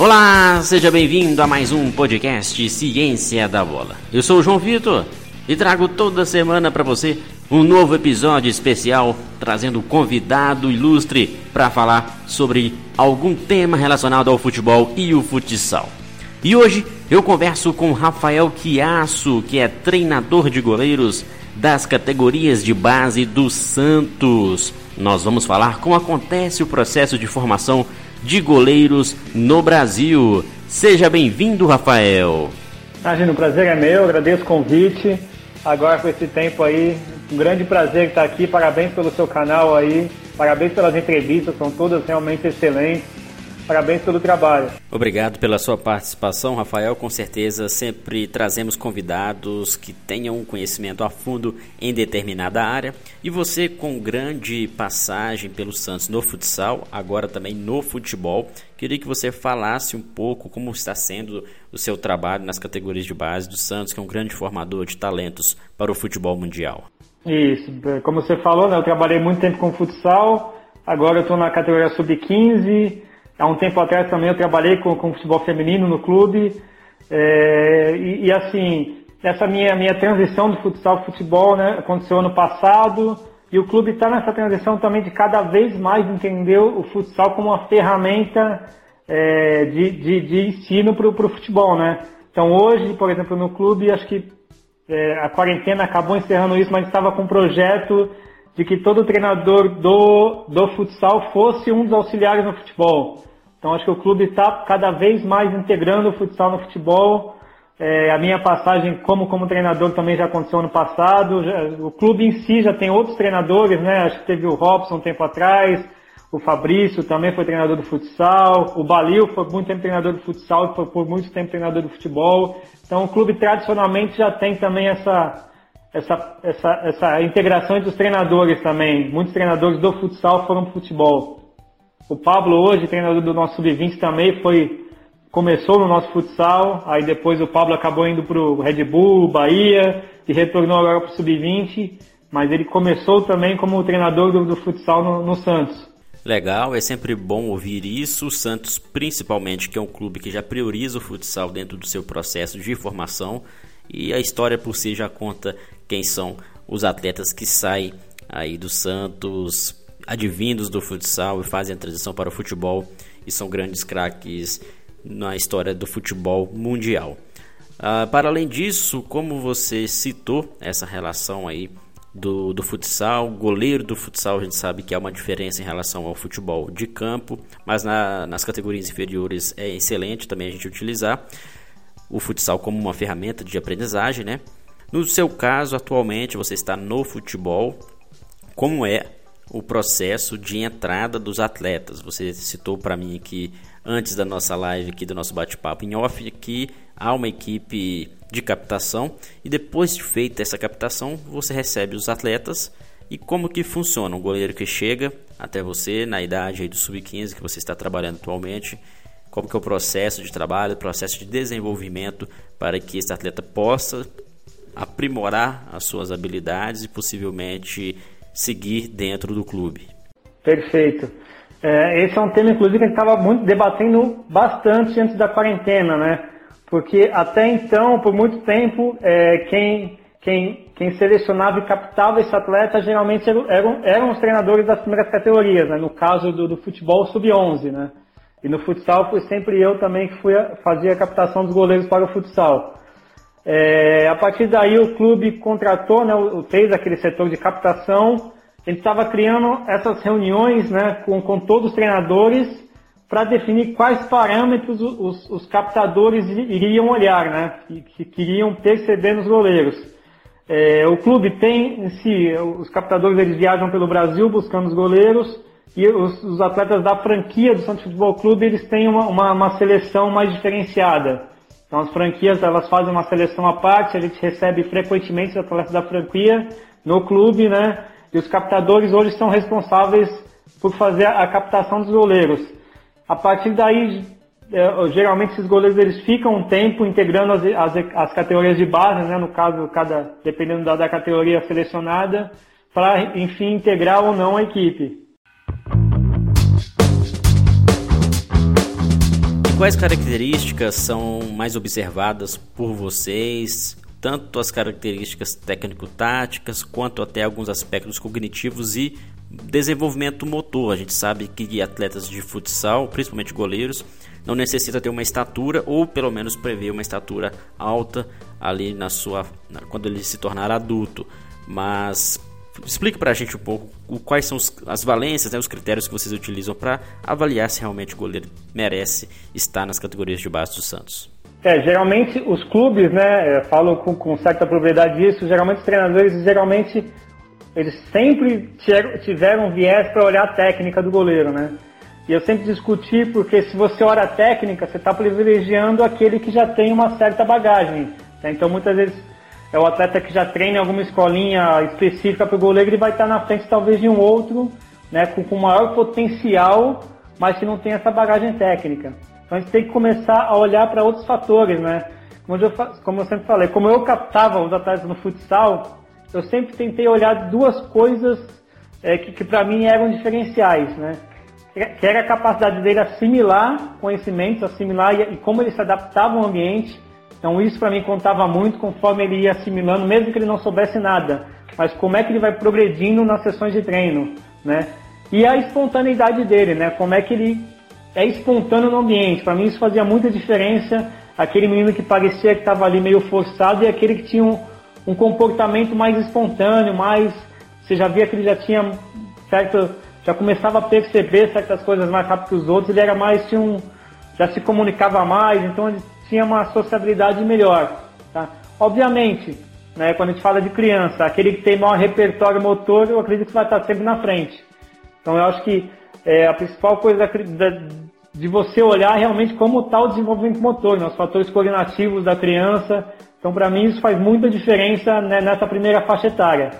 Olá, seja bem-vindo a mais um podcast Ciência da Bola. Eu sou o João Vitor e trago toda semana para você um novo episódio especial trazendo convidado ilustre para falar sobre algum tema relacionado ao futebol e o futsal. E hoje eu converso com Rafael Chiasso, que é treinador de goleiros das categorias de base do Santos. Nós vamos falar como acontece o processo de formação de goleiros no Brasil. Seja bem-vindo, Rafael. Imagina, o prazer é meu, agradeço o convite. Agora com esse tempo aí, um grande prazer estar aqui. Parabéns pelo seu canal aí, parabéns pelas entrevistas, são todas realmente excelentes. Parabéns pelo trabalho. Obrigado pela sua participação, Rafael. Com certeza sempre trazemos convidados que tenham um conhecimento a fundo em determinada área. E você, com grande passagem pelo Santos no futsal, agora também no futebol, queria que você falasse um pouco como está sendo o seu trabalho nas categorias de base do Santos, que é um grande formador de talentos para o futebol mundial. Isso, como você falou, né, eu trabalhei muito tempo com futsal, agora eu estou na categoria sub-15 Há um tempo atrás também eu trabalhei com, com futebol feminino no clube. É, e, e, assim, essa minha, minha transição do futsal para futebol né, aconteceu ano passado. E o clube está nessa transição também de cada vez mais entender o futsal como uma ferramenta é, de, de, de, ensino para o futebol, né? Então hoje, por exemplo, no clube, acho que é, a quarentena acabou encerrando isso, mas estava com um projeto de que todo treinador do, do futsal fosse um dos auxiliares no futebol. Então acho que o clube está cada vez mais integrando o futsal no futebol. É, a minha passagem como, como treinador também já aconteceu ano passado. Já, o clube em si já tem outros treinadores, né? Acho que teve o Robson um tempo atrás, o Fabrício também foi treinador do futsal, o Balil foi muito tempo treinador do futsal, foi por muito tempo treinador do futebol. Então o clube tradicionalmente já tem também essa, essa, essa, essa integração entre os treinadores também. Muitos treinadores do futsal foram para o futebol. O Pablo hoje, treinador do nosso sub-20 também, foi começou no nosso futsal, aí depois o Pablo acabou indo para o Red Bull, Bahia, e retornou agora para o sub-20, mas ele começou também como treinador do, do futsal no, no Santos. Legal, é sempre bom ouvir isso. O Santos, principalmente, que é um clube que já prioriza o futsal dentro do seu processo de formação, e a história por si já conta quem são os atletas que saem aí do Santos advindos do futsal e fazem a transição para o futebol e são grandes craques na história do futebol mundial. Uh, para além disso, como você citou essa relação aí do, do futsal, goleiro do futsal a gente sabe que há uma diferença em relação ao futebol de campo, mas na, nas categorias inferiores é excelente também a gente utilizar o futsal como uma ferramenta de aprendizagem, né? No seu caso, atualmente você está no futebol, como é o processo de entrada dos atletas. Você citou para mim que antes da nossa live aqui do nosso bate-papo em off que há uma equipe de captação e depois de feita essa captação você recebe os atletas. E como que funciona? O goleiro que chega até você na idade do sub-15 que você está trabalhando atualmente. Como que é o processo de trabalho, o processo de desenvolvimento para que esse atleta possa aprimorar as suas habilidades e possivelmente seguir dentro do clube. Perfeito. É, esse é um tema, inclusive, que a gente estava muito debatendo bastante antes da quarentena, né? Porque até então, por muito tempo, é, quem, quem, quem selecionava e captava esse atleta geralmente eram, eram os treinadores das primeiras categorias, né? No caso do, do futebol sub-11, né? E no futsal foi sempre eu também que fui a, fazia a captação dos goleiros para o futsal. É, a partir daí o clube contratou, né, fez aquele setor de captação. Ele estava criando essas reuniões né, com, com todos os treinadores para definir quais parâmetros os, os, captadores iriam olhar, né, que, que queriam perceber nos goleiros. É, o clube tem em si, os captadores eles viajam pelo Brasil buscando os goleiros e os, os atletas da franquia do Santos Futebol Clube eles têm uma, uma, uma seleção mais diferenciada. Então as franquias elas fazem uma seleção à parte, a gente recebe frequentemente os atletas da franquia no clube, né? E os captadores hoje são responsáveis por fazer a captação dos goleiros. A partir daí, é, geralmente esses goleiros eles ficam um tempo integrando as, as, as categorias de base, né? No caso, cada dependendo da, da categoria selecionada, para enfim integrar ou não a equipe. Quais características são mais observadas por vocês? Tanto as características técnico-táticas, quanto até alguns aspectos cognitivos e desenvolvimento motor. A gente sabe que atletas de futsal, principalmente goleiros, não necessita ter uma estatura ou pelo menos prever uma estatura alta ali na sua quando ele se tornar adulto. Mas explique para a gente um pouco quais são os, as valências, né, os critérios que vocês utilizam para avaliar se realmente o goleiro merece estar nas categorias de base do Santos. É, geralmente os clubes, né, falam com, com certa propriedade disso, geralmente os treinadores, geralmente eles sempre tiveram viés para olhar a técnica do goleiro, né? E eu sempre discuti porque se você olha a técnica, você está privilegiando aquele que já tem uma certa bagagem. Né? Então muitas vezes é o atleta que já treina em alguma escolinha específica para o goleiro, ele vai estar na frente talvez de um outro, né, com, com maior potencial, mas que não tem essa bagagem técnica. Então a gente tem que começar a olhar para outros fatores, né? Como eu, como eu sempre falei, como eu captava os atletas no futsal, eu sempre tentei olhar duas coisas é, que, que para mim eram diferenciais, né? Que era a capacidade dele assimilar conhecimentos, assimilar e, e como ele se adaptava ao ambiente. Então isso para mim contava muito conforme ele ia assimilando, mesmo que ele não soubesse nada. Mas como é que ele vai progredindo nas sessões de treino, né? E a espontaneidade dele, né? Como é que ele é espontâneo no ambiente. Para mim isso fazia muita diferença. Aquele menino que parecia que estava ali meio forçado e aquele que tinha um, um comportamento mais espontâneo, mais você já via que ele já tinha certo, já começava a perceber certas coisas mais rápido que os outros, ele era mais tinha um, já se comunicava mais, então ele tinha uma sociabilidade melhor, tá? Obviamente, né, quando a gente fala de criança, aquele que tem maior repertório motor, eu acredito que vai estar sempre na frente. Então eu acho que é, a principal coisa da, de você olhar realmente como está o desenvolvimento motor, né, os fatores coordenativos da criança, então, para mim, isso faz muita diferença né, nessa primeira faixa etária.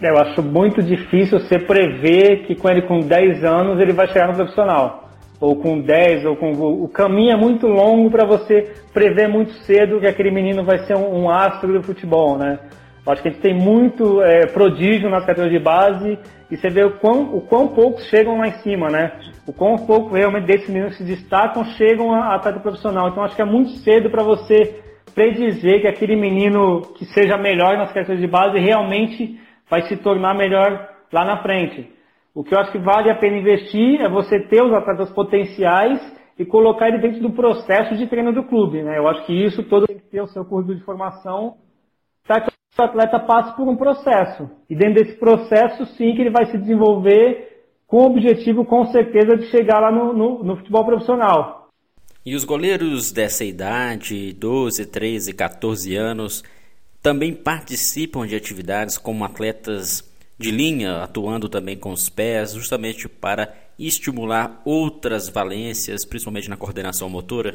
Eu acho muito difícil você prever que com ele com 10 anos ele vai chegar no profissional. Ou com 10, ou com. O caminho é muito longo para você prever muito cedo que aquele menino vai ser um, um astro do futebol, né? Eu acho que a gente tem muito é, prodígio nas categorias de base e você vê o quão, o quão poucos chegam lá em cima, né? O quão pouco realmente desses meninos se destacam chegam a atleta profissional. Então acho que é muito cedo para você predizer que aquele menino que seja melhor nas categorias de base realmente vai se tornar melhor lá na frente. O que eu acho que vale a pena investir é você ter os atletas potenciais e colocar ele dentro do processo de treino do clube. Né? Eu acho que isso todo tem que ter o seu curso de formação para que o atleta passe por um processo. E dentro desse processo, sim, que ele vai se desenvolver com o objetivo, com certeza, de chegar lá no, no, no futebol profissional. E os goleiros dessa idade, 12, 13, 14 anos, também participam de atividades como atletas de linha, atuando também com os pés, justamente para estimular outras valências, principalmente na coordenação motora?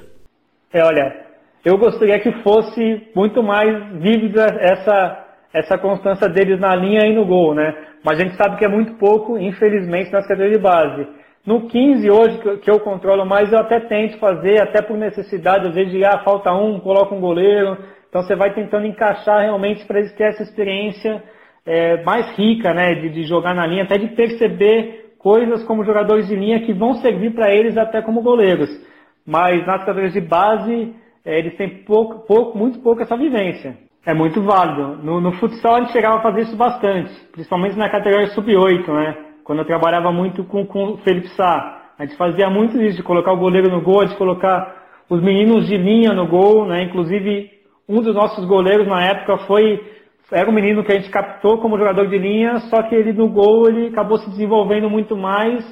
É, olha, eu gostaria que fosse muito mais vívida essa, essa constância deles na linha e no gol, né? Mas a gente sabe que é muito pouco, infelizmente, nas categorias de base. No 15 hoje, que eu controlo mais, eu até tento fazer, até por necessidade, às vezes de, ah, falta um, coloca um goleiro. Então você vai tentando encaixar realmente para eles terem essa experiência é, mais rica, né, de, de, jogar na linha, até de perceber coisas como jogadores de linha que vão servir para eles até como goleiros. Mas nas categorias de base, é, eles têm pouco, pouco, muito pouco essa vivência. É muito válido. No, no futsal a gente chegava a fazer isso bastante, principalmente na categoria sub-8, né? quando eu trabalhava muito com, com o Felipe Sá. A gente fazia muito isso, de colocar o goleiro no gol, de colocar os meninos de linha no gol, né? Inclusive, um dos nossos goleiros na época foi era um menino que a gente captou como jogador de linha, só que ele no gol ele acabou se desenvolvendo muito mais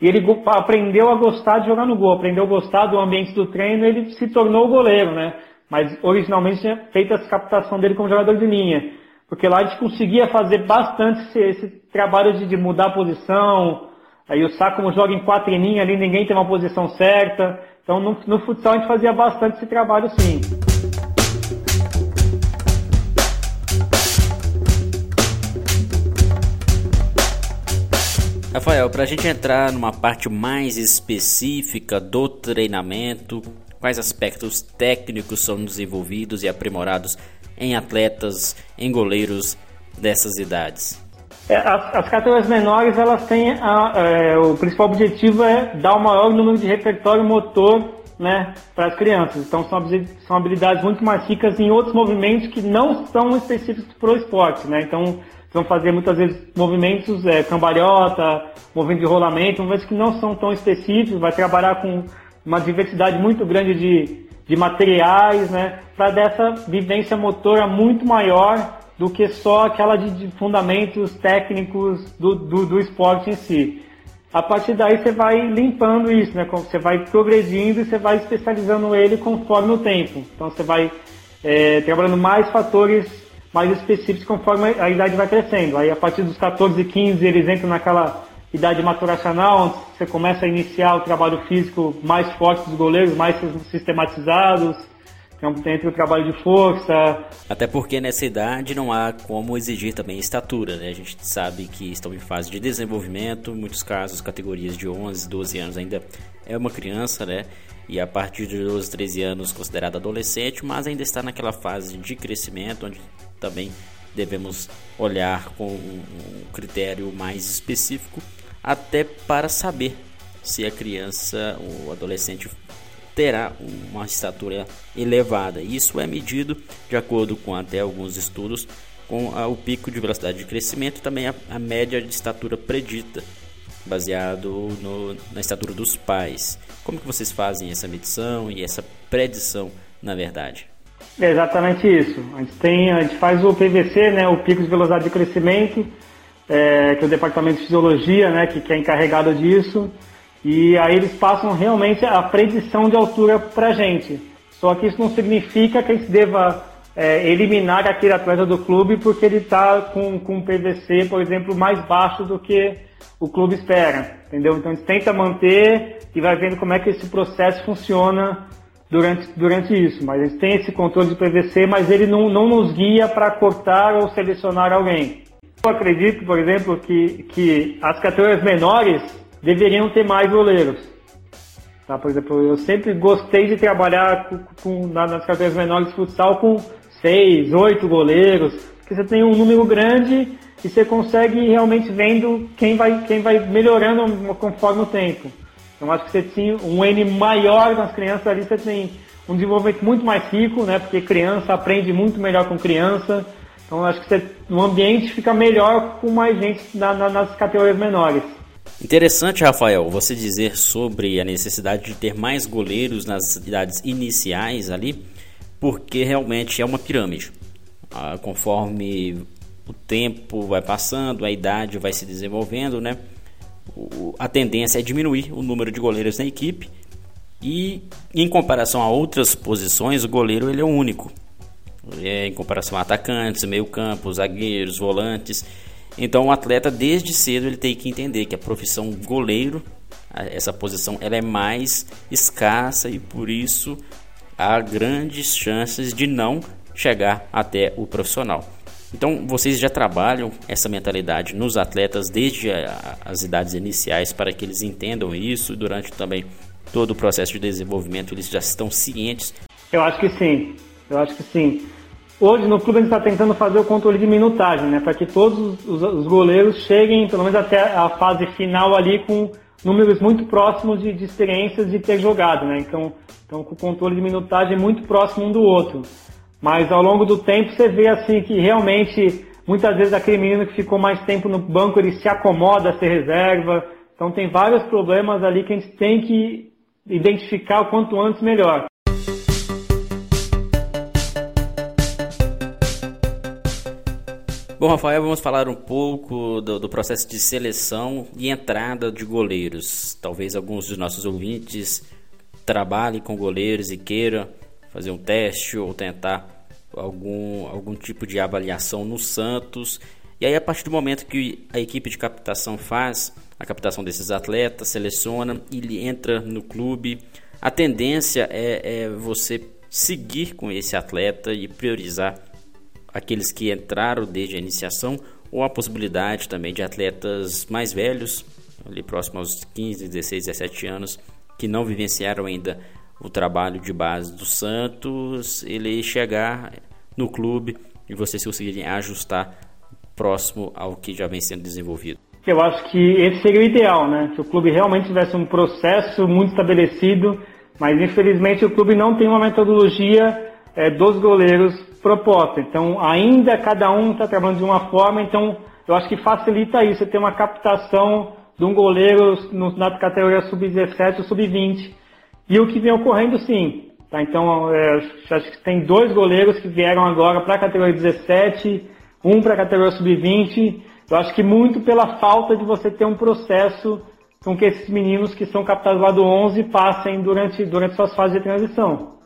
e ele aprendeu a gostar de jogar no gol, aprendeu a gostar do ambiente do treino, ele se tornou goleiro, né? Mas originalmente tinha feito essa captação dele como jogador de linha. Porque lá a gente conseguia fazer bastante esse, esse trabalho de, de, mudar a posição. Aí o Sá, como joga em quatro linhas ali, ninguém tem uma posição certa. Então no, no futsal a gente fazia bastante esse trabalho sim. Rafael, para a gente entrar numa parte mais específica do treinamento, quais aspectos técnicos são desenvolvidos e aprimorados em atletas, em goleiros dessas idades? É, as, as, categorias menores, elas têm a, é, o principal objetivo é dar o maior número de repertório motor né, para as crianças. Então são, são habilidades muito mais ricas em outros movimentos que não são específicos para o esporte, né? Então vão fazer muitas vezes movimentos é, cambalhota, movimento de rolamento, movimentos que não são tão específicos, vai trabalhar com uma diversidade muito grande de, de materiais, né? Para dessa vivência motora muito maior do que só aquela de, fundamentos técnicos do, do, do esporte em si. A partir daí você vai limpando isso, né? Você vai progredindo e você vai especializando ele conforme o tempo. Então você vai é, trabalhando mais fatores mais específicos conforme a idade vai crescendo. Aí a partir dos 14, 15 eles entram naquela idade maturacional, onde você começa a iniciar o trabalho físico mais forte dos goleiros, mais sistematizados entre o trabalho de força. Até porque nessa idade não há como exigir também estatura, né? A gente sabe que estão em fase de desenvolvimento, em muitos casos, categorias de 11, 12 anos ainda é uma criança, né? E a partir 12, 13 anos considerado adolescente, mas ainda está naquela fase de crescimento, onde também devemos olhar com um critério mais específico, até para saber se a criança ou adolescente terá uma estatura elevada. Isso é medido de acordo com até alguns estudos com o pico de velocidade de crescimento e também a, a média de estatura predita, baseado no, na estatura dos pais. Como que vocês fazem essa medição e essa predição, na verdade? É exatamente isso. A gente, tem, a gente faz o PVC, né, o pico de velocidade de crescimento, é, que é o departamento de fisiologia, né, que, que é encarregado disso. E aí eles passam realmente a predição de altura para a gente. Só que isso não significa que a gente deva é, eliminar aquele atleta do clube porque ele está com, com um PVC, por exemplo, mais baixo do que o clube espera. Entendeu? Então a gente tenta manter e vai vendo como é que esse processo funciona durante, durante isso. Mas gente tem esse controle de PVC, mas ele não, não nos guia para cortar ou selecionar alguém. Eu acredito, por exemplo, que, que as categorias menores deveriam ter mais goleiros. Tá? Por exemplo, eu sempre gostei de trabalhar com, com, nas categorias menores de futsal com seis, oito goleiros, porque você tem um número grande e você consegue realmente vendo quem vai, quem vai melhorando conforme o tempo. Então acho que você tinha um N maior nas crianças ali, você tem um desenvolvimento muito mais rico, né? Porque criança aprende muito melhor com criança. Então acho que você, ambiente fica melhor com mais gente na, na, nas categorias menores. Interessante, Rafael, você dizer sobre a necessidade de ter mais goleiros nas idades iniciais ali, porque realmente é uma pirâmide. Ah, conforme o tempo vai passando, a idade vai se desenvolvendo, né? A tendência é diminuir o número de goleiros na equipe e em comparação a outras posições, o goleiro ele é o único. É, em comparação a atacantes, meio-campo, zagueiros, volantes, então o atleta desde cedo ele tem que entender que a profissão goleiro, essa posição ela é mais escassa e por isso há grandes chances de não chegar até o profissional. Então vocês já trabalham essa mentalidade nos atletas desde as idades iniciais para que eles entendam isso e durante também todo o processo de desenvolvimento eles já estão cientes? Eu acho que sim. Eu acho que sim. Hoje no clube a gente está tentando fazer o controle de minutagem, né? Para que todos os, os, goleiros cheguem, pelo menos até a fase final ali, com números muito próximos de, de experiências de ter jogado, né? Então, então com o controle de minutagem muito próximo um do outro. Mas ao longo do tempo você vê assim que realmente muitas vezes aquele menino que ficou mais tempo no banco ele se acomoda a ser reserva. Então tem vários problemas ali que a gente tem que identificar o quanto antes melhor. Bom, Rafael, vamos falar um pouco do, do, processo de seleção e entrada de goleiros. Talvez alguns dos nossos ouvintes trabalhem com goleiros e queiram fazer um teste ou tentar algum, algum tipo de avaliação no Santos. E aí, a partir do momento que a equipe de captação faz a captação desses atletas, seleciona, ele entra no clube, a tendência é, é você seguir com esse atleta e priorizar aqueles que entraram desde a iniciação ou a possibilidade também de atletas mais velhos, ali próximo aos 15, 16, 17 anos, que não vivenciaram ainda o trabalho de base do Santos, ele chegar no clube e vocês conseguirem ajustar próximo ao que já vem sendo desenvolvido. Eu acho que esse seria o ideal, né? Que o clube realmente tivesse um processo muito estabelecido Mas infelizmente o clube não tem uma metodologia é, dos goleiros proposta. Então ainda cada um está trabalhando de uma forma, então eu acho que facilita isso, ter uma captação de um goleiro no, na categoria sub-17 ou sub-20. E o que vem ocorrendo sim. Tá? Então é, acho que tem dois goleiros que vieram agora para a categoria 17, um para a categoria sub-20. Eu acho que muito pela falta de você ter um processo com que esses meninos que são captados lá do 11 passem durante, durante suas fases de transição.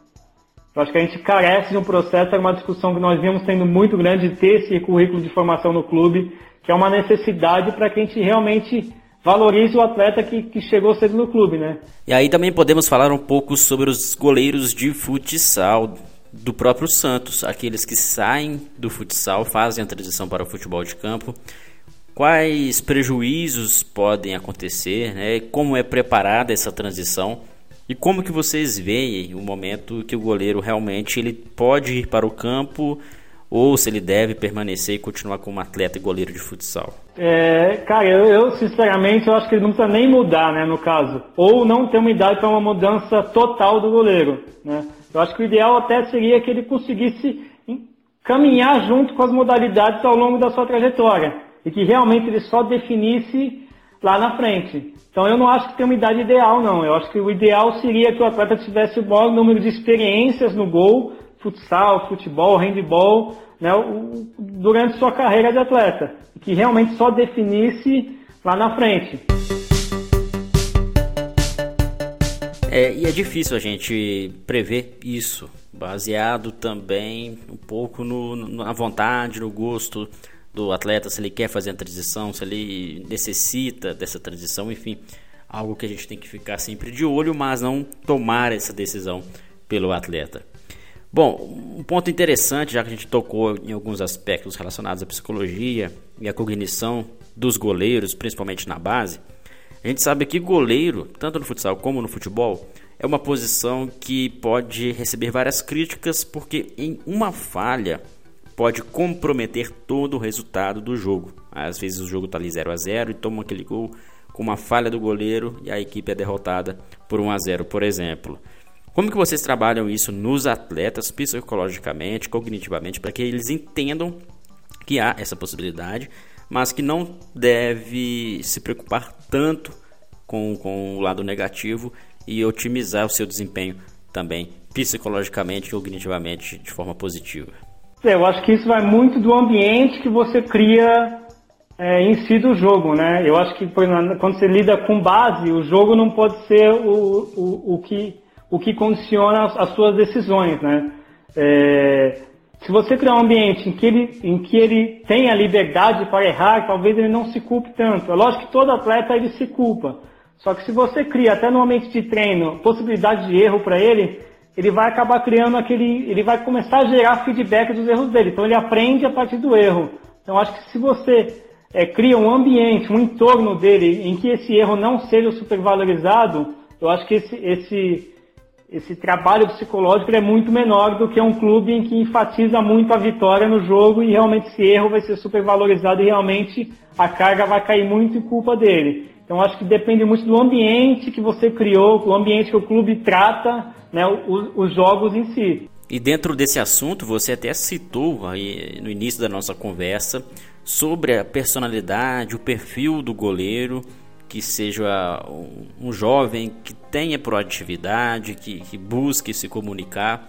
Eu acho que a gente carece de um processo, é uma discussão que nós vimos tendo muito grande de ter esse currículo de formação no clube, que é uma necessidade para que a gente realmente valorize o atleta que, que chegou cedo no clube, né? E aí também podemos falar um pouco sobre os goleiros de futsal do próprio Santos, aqueles que saem do futsal, fazem a transição para o futebol de campo quais prejuízos podem acontecer, né? como é preparada essa transição e como que vocês veem o momento que o goleiro realmente ele pode ir para o campo ou se ele deve permanecer e continuar como atleta e goleiro de futsal? É, cara, eu, eu, sinceramente eu acho que ele não precisa nem mudar, né, no caso, ou não ter uma idade para uma mudança total do goleiro, né? Eu acho que o ideal até seria que ele conseguisse caminhar junto com as modalidades ao longo da sua trajetória e que realmente ele só definisse lá na frente. Então eu não acho que tem uma idade ideal, não. Eu acho que o ideal seria que o atleta tivesse o maior número de experiências no gol, futsal, futebol, handball, né, durante sua carreira de atleta. Que realmente só definisse lá na frente. É, e é difícil a gente prever isso, baseado também um pouco no, na vontade, no gosto do atleta, se ele quer fazer a transição, se ele necessita dessa transição, enfim, algo que a gente tem que ficar sempre de olho, mas não tomar essa decisão pelo atleta. Bom, um ponto interessante, já que a gente tocou em alguns aspectos relacionados à psicologia e à cognição dos goleiros, principalmente na base, a gente sabe que goleiro, tanto no futsal como no futebol, é uma posição que pode receber várias críticas porque em uma falha pode comprometer todo o resultado do jogo. Às vezes o jogo está ali 0 a 0 e toma aquele gol com uma falha do goleiro e a equipe é derrotada por 1 a 0, por exemplo. Como que vocês trabalham isso nos atletas psicologicamente, cognitivamente, para que eles entendam que há essa possibilidade, mas que não deve se preocupar tanto com, com o lado negativo e otimizar o seu desempenho também psicologicamente e cognitivamente de forma positiva? Eu acho que isso vai muito do ambiente que você cria é, em si do jogo, né? Eu acho que quando você lida com base, o jogo não pode ser o, o, o, que, o que condiciona as, as suas decisões, né? É, se você criar um ambiente em que, ele, em que ele tem a liberdade para errar, talvez ele não se culpe tanto. É lógico que todo atleta ele se culpa. Só que se você cria até no ambiente de treino possibilidade de erro para ele, ele vai acabar criando aquele. Ele vai começar a gerar feedback dos erros dele. Então ele aprende a partir do erro. Então acho que se você é, cria um ambiente, um entorno dele em que esse erro não seja supervalorizado, eu acho que esse, esse, esse trabalho psicológico é muito menor do que um clube em que enfatiza muito a vitória no jogo e realmente esse erro vai ser supervalorizado e realmente a carga vai cair muito em culpa dele. Então acho que depende muito do ambiente que você criou, do ambiente que o clube trata né, os, os jogos em si. E dentro desse assunto, você até citou aí no início da nossa conversa sobre a personalidade, o perfil do goleiro, que seja um jovem que tenha proatividade, que, que busque se comunicar.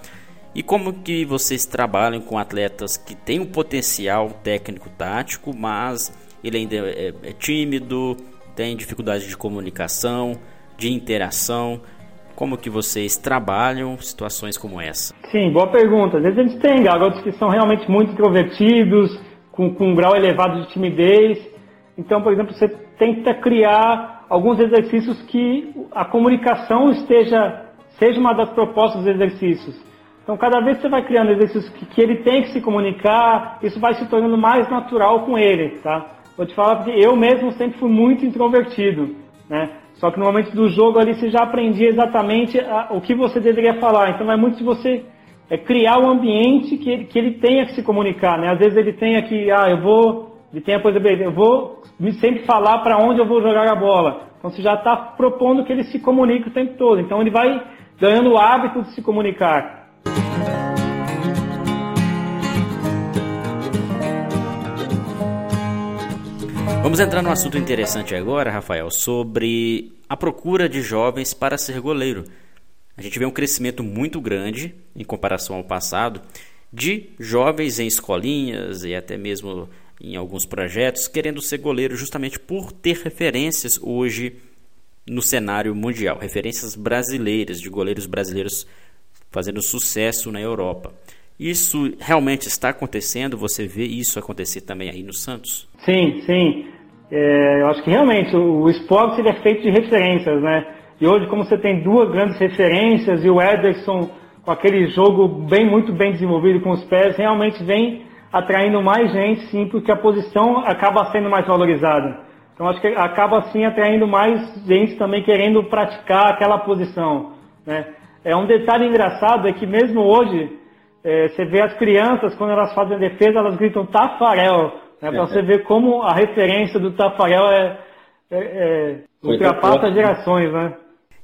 E como que vocês trabalham com atletas que têm um potencial técnico-tático, mas ele ainda é, é tímido, tem dificuldade de comunicação, de interação? Como que vocês trabalham situações como essa? Sim, boa pergunta. Às vezes a gente tem garotos que são realmente muito introvertidos, com, com um grau elevado de timidez. Então, por exemplo, você tenta criar alguns exercícios que a comunicação esteja seja uma das propostas dos exercícios. Então, cada vez que você vai criando exercícios que, que ele tem que se comunicar, isso vai se tornando mais natural com ele, tá? Vou te falar porque eu mesmo sempre fui muito introvertido, né? Só que no momento do jogo ali você já aprendia exatamente a, o que você deveria falar. Então é muito de você é, criar um ambiente que ele, que ele tenha que se comunicar, né? Às vezes ele tenha que, ah, eu vou, Ele tem a coisa, eu vou sempre falar para onde eu vou jogar a bola. Então você já está propondo que ele se comunique o tempo todo. Então ele vai ganhando o hábito de se comunicar. Vamos entrar num assunto interessante agora, Rafael, sobre a procura de jovens para ser goleiro. A gente vê um crescimento muito grande em comparação ao passado de jovens em escolinhas e até mesmo em alguns projetos querendo ser goleiro justamente por ter referências hoje no cenário mundial, referências brasileiras de goleiros brasileiros fazendo sucesso na Europa. Isso realmente está acontecendo? Você vê isso acontecer também aí no Santos? Sim, sim. É, eu acho que realmente o, o esporte ele é feito de referências, né? E hoje, como você tem duas grandes referências e o Ederson com aquele jogo bem muito bem desenvolvido com os pés, realmente vem atraindo mais gente, sim, porque a posição acaba sendo mais valorizada. Então acho que acaba assim atraindo mais gente também querendo praticar aquela posição. Né? É um detalhe engraçado é que mesmo hoje é, você vê as crianças, quando elas fazem defesa, elas gritam Tafarel. Né? Para você ver como a referência do Tafarel é, é, é ultrapassa gerações, né?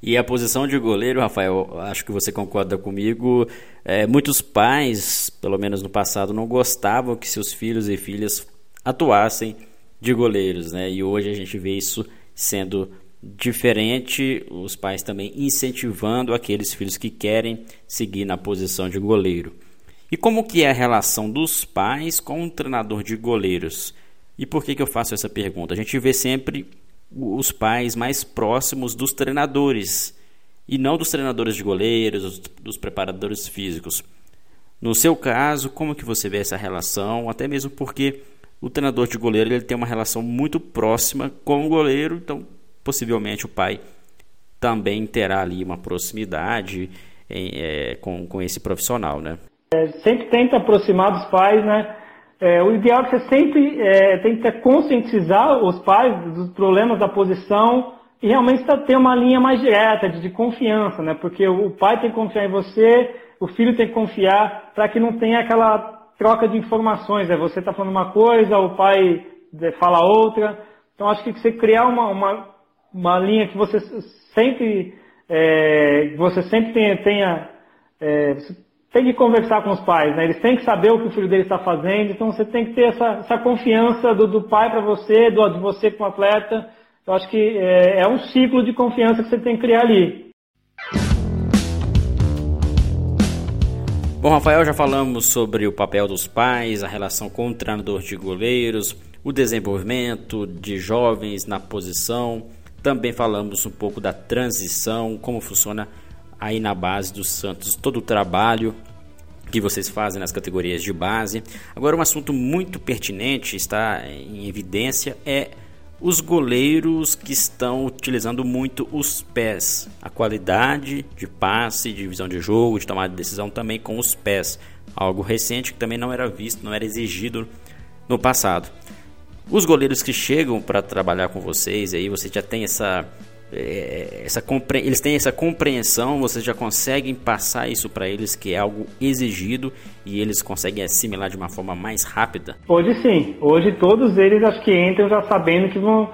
E a posição de goleiro, Rafael, acho que você concorda comigo. É, muitos pais, pelo menos no passado, não gostavam que seus filhos e filhas atuassem de goleiros, né? E hoje a gente vê isso sendo diferente, os pais também incentivando aqueles filhos que querem seguir na posição de goleiro. E como que é a relação dos pais com o treinador de goleiros? E por que, que eu faço essa pergunta? A gente vê sempre os pais mais próximos dos treinadores e não dos treinadores de goleiros, dos preparadores físicos. No seu caso, como que você vê essa relação? Até mesmo porque o treinador de goleiro ele tem uma relação muito próxima com o goleiro, então possivelmente o pai também terá ali uma proximidade em, é, com, com esse profissional, né? É, sempre tenta aproximar dos pais, né? É, o ideal é que você sempre é, tenta conscientizar os pais dos problemas da posição e realmente ter uma linha mais direta, de, de confiança, né? Porque o pai tem que confiar em você, o filho tem que confiar para que não tenha aquela troca de informações. Né? Você está falando uma coisa, o pai é, fala outra. Então acho que você criar uma, uma, uma linha que você sempre é, você sempre tenha, tenha é, tem que conversar com os pais, né? Eles têm que saber o que o filho dele está fazendo, então você tem que ter essa, essa confiança do, do pai para você, do, de você com o atleta. Eu acho que é, é um ciclo de confiança que você tem que criar ali. Bom, Rafael, já falamos sobre o papel dos pais, a relação com o treinador de goleiros, o desenvolvimento de jovens na posição. Também falamos um pouco da transição, como funciona aí na base do Santos todo o trabalho que vocês fazem nas categorias de base. Agora, um assunto muito pertinente, está em evidência, é os goleiros que estão utilizando muito os pés, a qualidade de passe, de visão de jogo, de tomada de decisão também com os pés, algo recente que também não era visto, não era exigido no passado. Os goleiros que chegam para trabalhar com vocês, aí você já tem essa é, essa eles têm essa compreensão, vocês já conseguem passar isso para eles que é algo exigido e eles conseguem assimilar de uma forma mais rápida? Hoje sim, hoje todos eles acho que entram já sabendo que vão,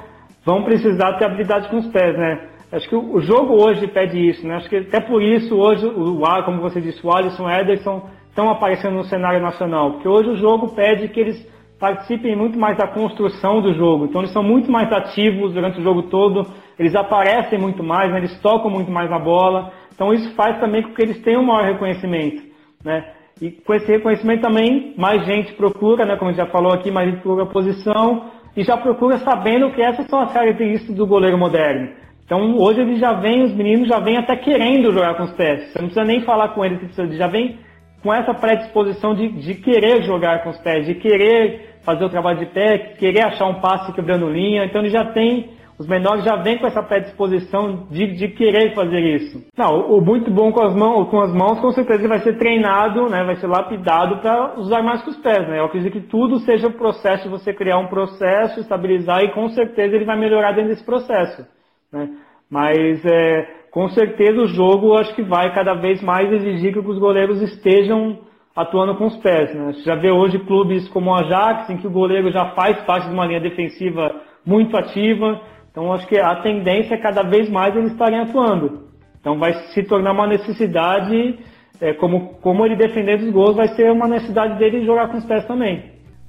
vão precisar ter habilidade com os pés, né? Acho que o jogo hoje pede isso, né? Acho que até por isso hoje o como você disse, o Alisson, o Ederson estão aparecendo no cenário nacional, porque hoje o jogo pede que eles participem muito mais da construção do jogo. Então eles são muito mais ativos durante o jogo todo, eles aparecem muito mais, né? eles tocam muito mais na bola. Então isso faz também com que eles tenham um maior reconhecimento, né? E com esse reconhecimento também mais gente procura, né? Como a gente já falou aqui, mais gente procura a posição e já procura sabendo que essas são as características do goleiro moderno. Então hoje eles já vêm, os meninos já vêm até querendo jogar com os pés. Você não precisa nem falar com eles, eles já vem com essa predisposição de, de querer jogar com os pés, de querer fazer o trabalho de pé, querer achar um passe quebrando linha. Então ele já tem, os menores já vêm com essa predisposição de, de querer fazer isso. Não, o, muito bom com as mãos, com as mãos, com certeza vai ser treinado, né, vai ser lapidado para usar mais com os pés. Né? Eu acredito que tudo seja o processo de você criar um processo, estabilizar e com certeza ele vai melhorar dentro desse processo. Né? Mas é, com certeza o jogo acho que vai cada vez mais exigir que os goleiros estejam atuando com os pés. Né? Já vê hoje clubes como o Ajax, em que o goleiro já faz parte de uma linha defensiva muito ativa. Então acho que a tendência é cada vez mais eles estarem atuando. Então vai se tornar uma necessidade, é, como, como ele defender os gols, vai ser uma necessidade dele jogar com os pés também.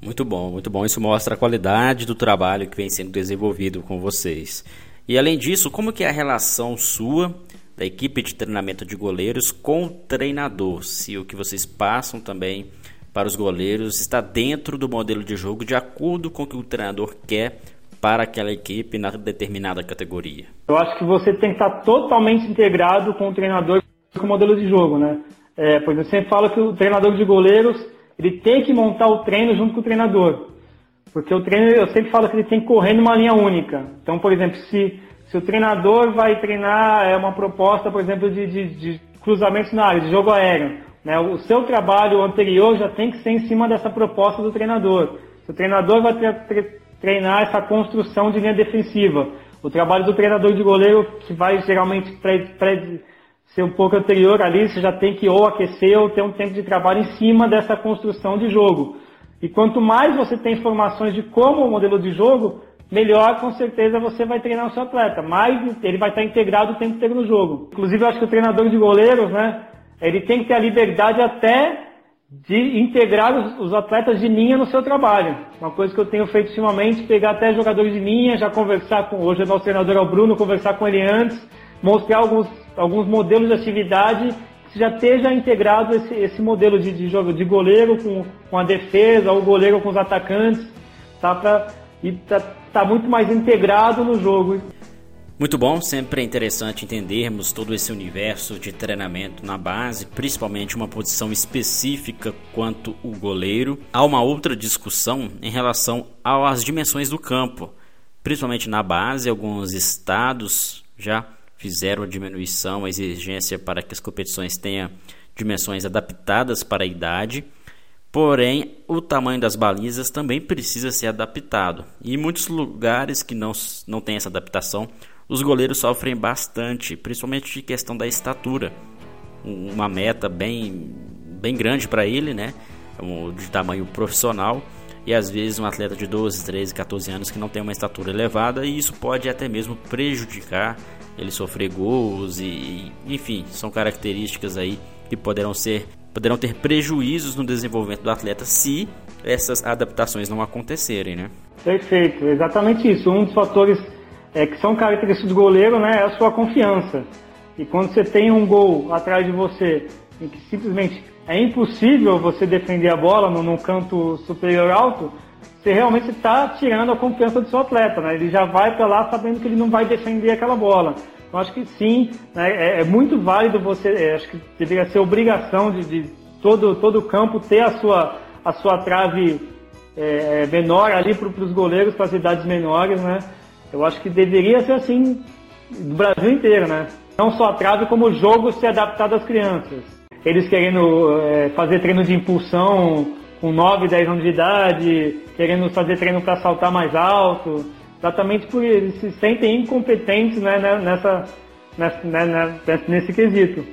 Muito bom, muito bom. Isso mostra a qualidade do trabalho que vem sendo desenvolvido com vocês. E além disso, como que é a relação sua da equipe de treinamento de goleiros com o treinador? Se o que vocês passam também para os goleiros está dentro do modelo de jogo de acordo com o que o treinador quer para aquela equipe na determinada categoria? Eu acho que você tem que estar totalmente integrado com o treinador com o modelo de jogo, né? É, pois eu sempre falo que o treinador de goleiros ele tem que montar o treino junto com o treinador. Porque o treino, eu sempre falo que ele tem que correr numa linha única. Então, por exemplo, se, se o treinador vai treinar é uma proposta, por exemplo, de, de, de cruzamentos na área, de jogo aéreo, né? o seu trabalho anterior já tem que ser em cima dessa proposta do treinador. Se o treinador vai treinar essa construção de linha defensiva, o trabalho do treinador de goleiro, que vai geralmente pre, pre, ser um pouco anterior ali, você já tem que ou aquecer ou ter um tempo de trabalho em cima dessa construção de jogo. E quanto mais você tem informações de como o modelo de jogo, melhor com certeza você vai treinar o seu atleta. Mais ele vai estar integrado o tempo inteiro no jogo. Inclusive, eu acho que o treinador de goleiros, né, ele tem que ter a liberdade até de integrar os, atletas de linha no seu trabalho. Uma coisa que eu tenho feito ultimamente, pegar até jogadores de linha, já conversar com, hoje o nosso treinador é o Bruno, conversar com ele antes, mostrar alguns, alguns modelos de atividade já esteja integrado esse, esse modelo de, de jogo de goleiro com, com a defesa, ou goleiro com os atacantes, tá? Pra, e tá, tá muito mais integrado no jogo. Muito bom, sempre é interessante entendermos todo esse universo de treinamento na base, principalmente uma posição específica quanto o goleiro. Há uma outra discussão em relação às dimensões do campo, principalmente na base, alguns estados já fizeram a diminuição, a exigência para que as competições tenham dimensões adaptadas para a idade. Porém, o tamanho das balizas também precisa ser adaptado. E em muitos lugares que não, não tem essa adaptação, os goleiros sofrem bastante, principalmente de questão da estatura. Uma meta bem, bem grande para ele, né? De tamanho profissional. E às vezes um atleta de 12, 13, 14 anos que não tem uma estatura elevada, e isso pode até mesmo prejudicar ele sofrer gols e, enfim, são características aí que poderão ser poderão ter prejuízos no desenvolvimento do atleta se essas adaptações não acontecerem, né? Perfeito, exatamente isso. Um dos fatores é, que são característicos do goleiro, né, é a sua confiança. E quando você tem um gol atrás de você em que simplesmente é impossível você defender a bola no, no canto superior alto, você realmente está tirando a confiança do seu atleta, né? Ele já vai para lá sabendo que ele não vai defender aquela bola. Então acho que sim, né? é, é, muito válido você, é, acho que deveria ser obrigação de, de todo todo campo ter a sua a sua trave é, é menor ali para os goleiros, para as idades menores, né? Eu acho que deveria ser assim do Brasil inteiro, né? Não só a trave, como o jogo ser adaptado às crianças. Eles querendo é, fazer treino de impulsão com 9, 10 anos de idade, querendo fazer treino para saltar mais alto, exatamente por eles se sentem incompetentes né, né nessa, nessa, né, né, nesse quesito.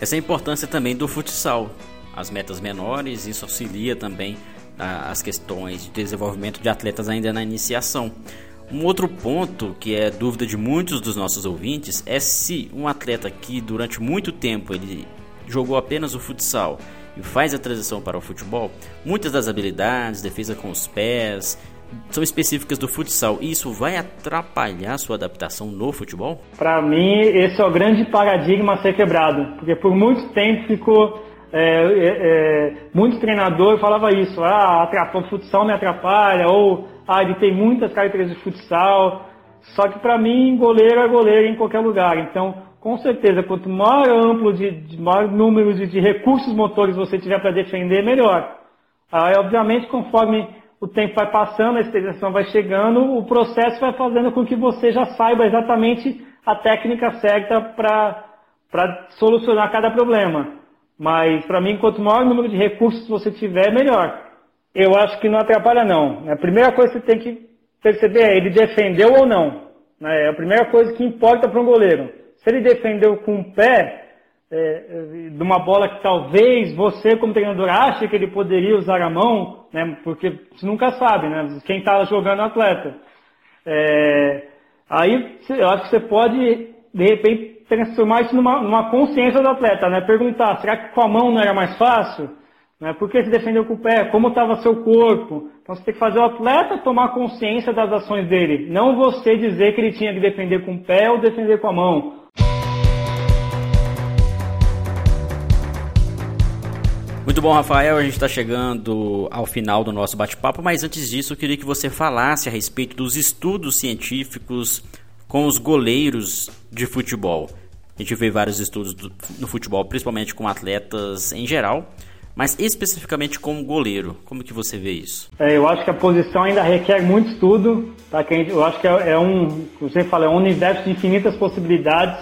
Essa é a importância também do futsal. As metas menores, isso auxilia também as questões de desenvolvimento de atletas ainda na iniciação. Um outro ponto que é dúvida de muitos dos nossos ouvintes é se um atleta que durante muito tempo ele jogou apenas o futsal e faz a transição para o futebol, muitas das habilidades, defesa com os pés, são específicas do futsal. E isso vai atrapalhar sua adaptação no futebol? Para mim, esse é o grande paradigma a ser quebrado, porque por muito tempo ficou é, é, é, muito treinador falava isso, ah, o futsal me atrapalha, ou ah, ele tem muitas características de futsal. Só que para mim, goleiro é goleiro em qualquer lugar. Então, com certeza, quanto maior amplo de, de maior número de, de, recursos motores você tiver para defender, melhor. Aí, obviamente, conforme o tempo vai passando, a experiência vai chegando, o processo vai fazendo com que você já saiba exatamente a técnica certa para solucionar cada problema. Mas, para mim, quanto maior número de recursos você tiver, melhor. Eu acho que não atrapalha, não. A primeira coisa que você tem que perceber é ele defendeu ou não. Né? É a primeira coisa que importa para um goleiro. Se ele defendeu com o pé, é, de uma bola que talvez você, como treinador, ache que ele poderia usar a mão, né? Porque você nunca sabe, né? Quem está jogando é o atleta. É, aí eu acho que você pode, de repente, transformar isso numa, numa consciência do atleta, né? Perguntar, será que com a mão não era mais fácil? Né? Por que você defendeu com o pé? Como estava seu corpo? Então você tem que fazer o atleta tomar consciência das ações dele, não você dizer que ele tinha que defender com o pé ou defender com a mão. Muito bom, Rafael. A gente está chegando ao final do nosso bate-papo, mas antes disso, eu queria que você falasse a respeito dos estudos científicos com os goleiros de futebol. A gente vê vários estudos do, no futebol, principalmente com atletas em geral, mas especificamente com goleiro. Como que você vê isso? É, eu acho que a posição ainda requer muito estudo. Tá? Eu acho que é, é um, você fala, é um universo de infinitas possibilidades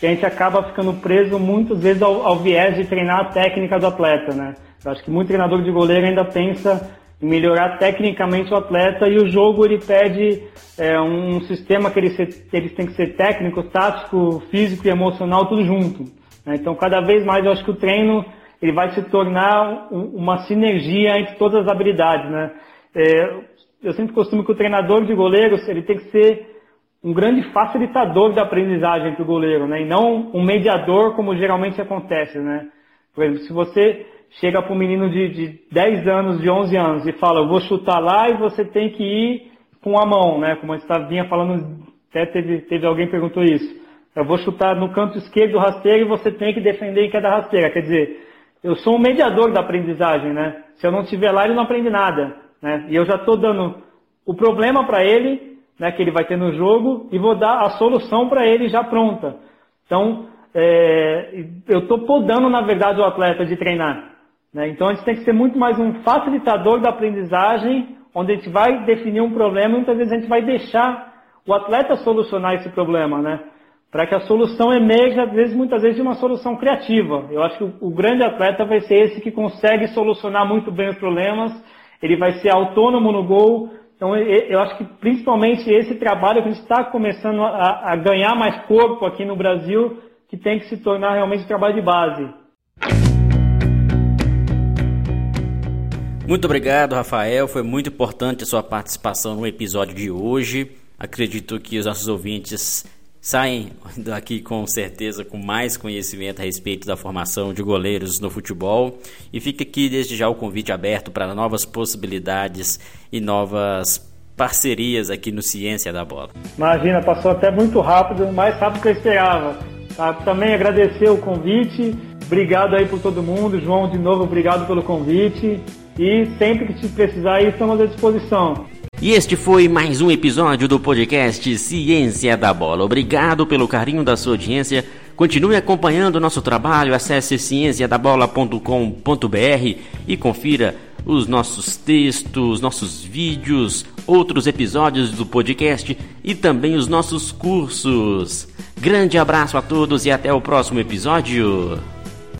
que a gente acaba ficando preso muitas vezes ao, ao, viés de treinar a técnica do atleta, né? Eu acho que muito treinador de goleiro ainda pensa em melhorar tecnicamente o atleta e o jogo ele pede é, um sistema que eles, eles têm que ser técnico, tático, físico e emocional tudo junto. Né? Então cada vez mais eu acho que o treino ele vai se tornar uma sinergia entre todas as habilidades, né? É, eu sempre costumo que o treinador de goleiros ele tem que ser um grande facilitador da aprendizagem para o goleiro, né? E não um mediador, como geralmente acontece, né? Por exemplo, se você chega para um menino de, de 10 anos, de 11 anos e fala, eu vou chutar lá e você tem que ir com a mão, né? Como a gente vinha falando, até teve, teve alguém que perguntou isso. Eu vou chutar no canto esquerdo do rasteiro e você tem que defender em cada rasteira. Quer dizer, eu sou um mediador da aprendizagem, né? Se eu não estiver lá, ele não aprende nada, né? E eu já estou dando o problema para ele né, que ele vai ter no jogo e vou dar a solução para ele já pronta. Então, é, eu estou podando, na verdade, o atleta de treinar. Né? Então, a gente tem que ser muito mais um facilitador da aprendizagem, onde a gente vai definir um problema e muitas vezes a gente vai deixar o atleta solucionar esse problema, né? Para que a solução emerja, às vezes, muitas vezes, de uma solução criativa. Eu acho que o, o grande atleta vai ser esse que consegue solucionar muito bem os problemas, ele vai ser autônomo no gol, então, eu acho que principalmente esse trabalho que a gente está começando a, a, ganhar mais corpo aqui no Brasil, que tem que se tornar realmente um trabalho de base. Muito obrigado, Rafael. Foi muito importante a sua participação no episódio de hoje. Acredito que os nossos ouvintes saem daqui com certeza com mais conhecimento a respeito da formação de goleiros no futebol e fica aqui desde já o convite aberto para novas possibilidades e novas parcerias aqui no Ciência da Bola. Imagina, passou até muito rápido, mais rápido que eu esperava. Tá? Também agradecer o convite, obrigado aí por todo mundo, João de novo, obrigado pelo convite e sempre que te precisar aí estamos à disposição. E este foi mais um episódio do podcast Ciência da Bola. Obrigado pelo carinho da sua audiência. Continue acompanhando o nosso trabalho. Acesse cienciadabola.com.br e confira os nossos textos, nossos vídeos, outros episódios do podcast e também os nossos cursos. Grande abraço a todos e até o próximo episódio.